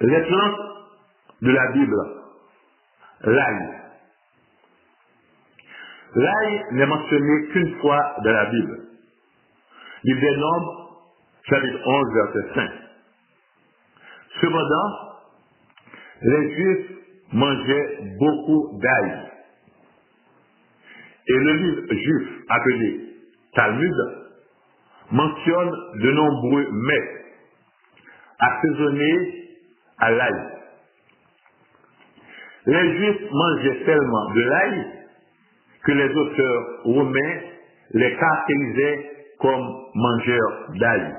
Les plantes de la Bible, l'ail. L'ail n'est mentionné qu'une fois dans la Bible. Livre des Nombres, chapitre 11, verset 5. Cependant, les Juifs mangeaient beaucoup d'ail. Et le livre juif appelé Talmud mentionne de nombreux mets assaisonnés à l'ail. Les Juifs mangeaient tellement de l'ail que les auteurs romains les caractérisaient comme mangeurs d'ail.